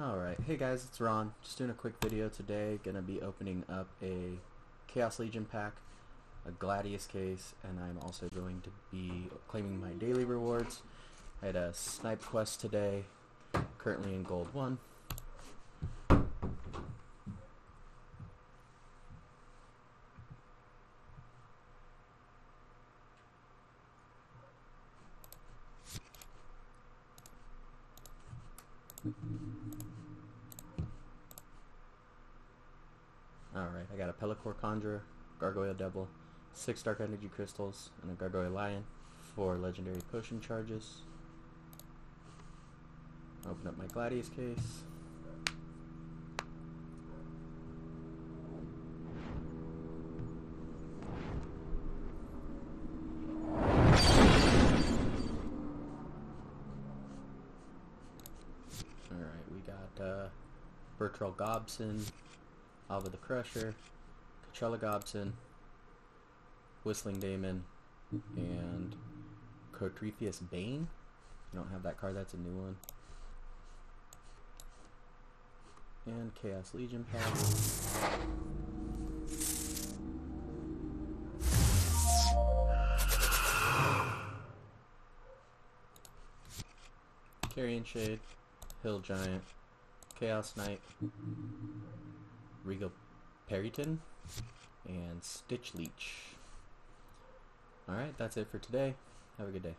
Alright, hey guys, it's Ron. Just doing a quick video today. Gonna be opening up a Chaos Legion pack, a Gladius case, and I'm also going to be claiming my daily rewards. I had a snipe quest today, currently in gold 1. Alright, I got a Pelacor Conjurer, Gargoyle Devil, 6 Dark Energy Crystals, and a Gargoyle Lion, 4 Legendary Potion Charges. Open up my Gladius case. Alright, we got uh, Bertrell Gobson, Alva the Crusher, Coachella Gobson, Whistling Damon, and Cotretheus Bane. I don't have that card, that's a new one. And Chaos Legion pack. Carrion Shade, Hill Giant, Chaos Knight, Regal Peryton, and Stitch Leech. Alright, that's it for today. Have a good day.